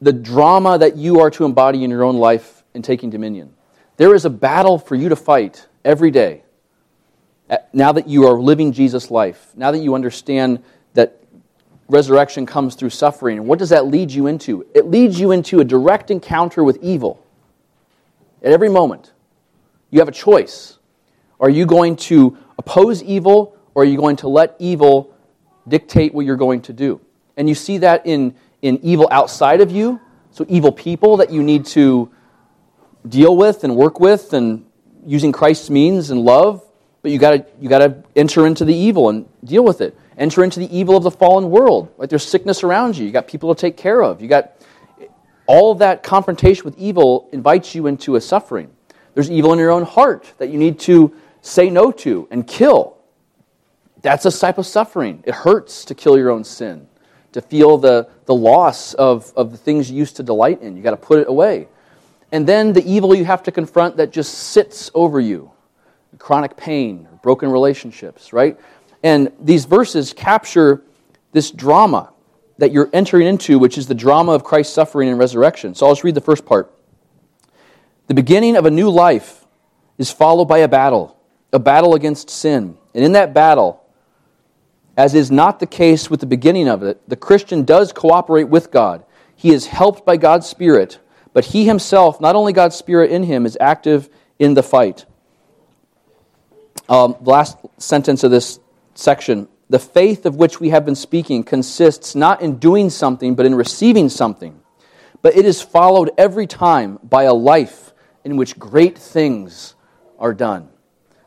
the drama that you are to embody in your own life in taking dominion. There is a battle for you to fight every day. Now that you are living Jesus' life, now that you understand that resurrection comes through suffering, what does that lead you into? It leads you into a direct encounter with evil at every moment. You have a choice. Are you going to oppose evil, or are you going to let evil dictate what you're going to do? And you see that in, in evil outside of you, so evil people that you need to deal with and work with and using Christ's means and love, but you gotta you gotta enter into the evil and deal with it. Enter into the evil of the fallen world. Like there's sickness around you. You got people to take care of. You got all that confrontation with evil invites you into a suffering. There's evil in your own heart that you need to say no to and kill. That's a type of suffering. It hurts to kill your own sin, to feel the, the loss of, of the things you used to delight in. You got to put it away. And then the evil you have to confront that just sits over you chronic pain, broken relationships, right? And these verses capture this drama that you're entering into, which is the drama of Christ's suffering and resurrection. So I'll just read the first part. The beginning of a new life is followed by a battle, a battle against sin. And in that battle, as is not the case with the beginning of it, the Christian does cooperate with God. He is helped by God's Spirit, but he himself, not only God's Spirit in him, is active in the fight. Um, the last sentence of this section the faith of which we have been speaking consists not in doing something, but in receiving something. But it is followed every time by a life in which great things are done.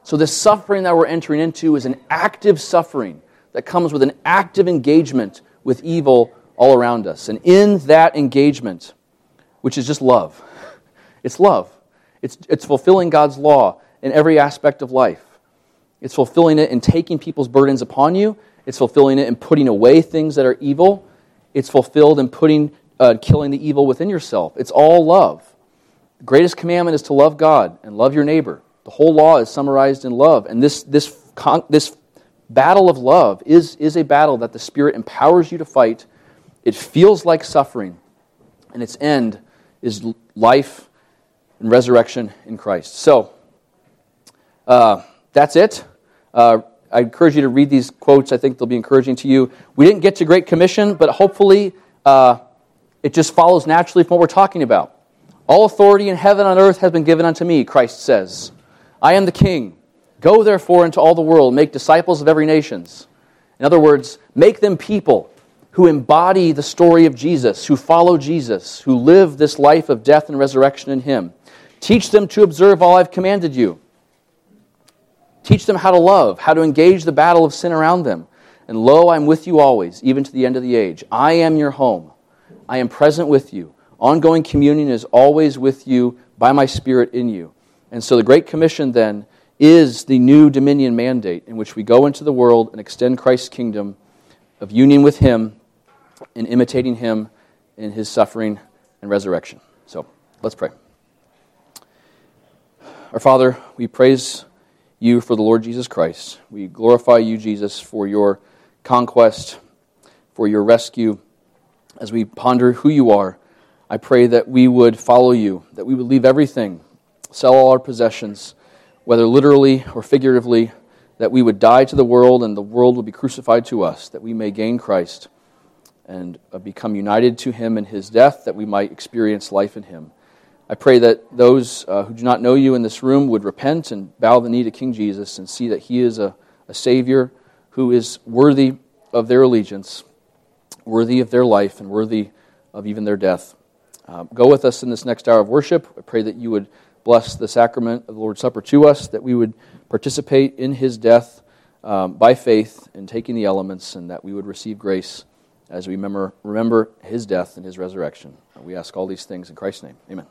So, this suffering that we're entering into is an active suffering that comes with an active engagement with evil all around us. And in that engagement, which is just love, it's love, it's, it's fulfilling God's law in every aspect of life. It's fulfilling it in taking people's burdens upon you. It's fulfilling it in putting away things that are evil. It's fulfilled in putting, uh, killing the evil within yourself. It's all love. The greatest commandment is to love God and love your neighbor. The whole law is summarized in love. And this, this, this battle of love is, is a battle that the Spirit empowers you to fight. It feels like suffering, and its end is life and resurrection in Christ. So, uh, that's it. Uh, I encourage you to read these quotes. I think they'll be encouraging to you. We didn't get to Great Commission, but hopefully uh, it just follows naturally from what we're talking about. All authority in heaven and earth has been given unto me, Christ says. I am the King. Go therefore into all the world, make disciples of every nations. In other words, make them people who embody the story of Jesus, who follow Jesus, who live this life of death and resurrection in Him. Teach them to observe all I've commanded you. Teach them how to love, how to engage the battle of sin around them. And lo, I'm with you always, even to the end of the age. I am your home. I am present with you. Ongoing communion is always with you by my Spirit in you. And so the Great Commission then is the new dominion mandate in which we go into the world and extend Christ's kingdom of union with Him and imitating Him in His suffering and resurrection. So let's pray. Our Father, we praise you for the Lord Jesus Christ. We glorify you, Jesus, for your conquest, for your rescue. As we ponder who you are, I pray that we would follow you, that we would leave everything, sell all our possessions, whether literally or figuratively, that we would die to the world and the world would be crucified to us, that we may gain Christ and uh, become united to him in his death, that we might experience life in him. I pray that those uh, who do not know you in this room would repent and bow the knee to King Jesus and see that he is a, a Savior who is worthy of their allegiance, worthy of their life, and worthy of even their death. Uh, go with us in this next hour of worship. I pray that you would bless the sacrament of the Lord's Supper to us, that we would participate in his death um, by faith in taking the elements, and that we would receive grace as we remember, remember his death and his resurrection. We ask all these things in Christ's name. Amen.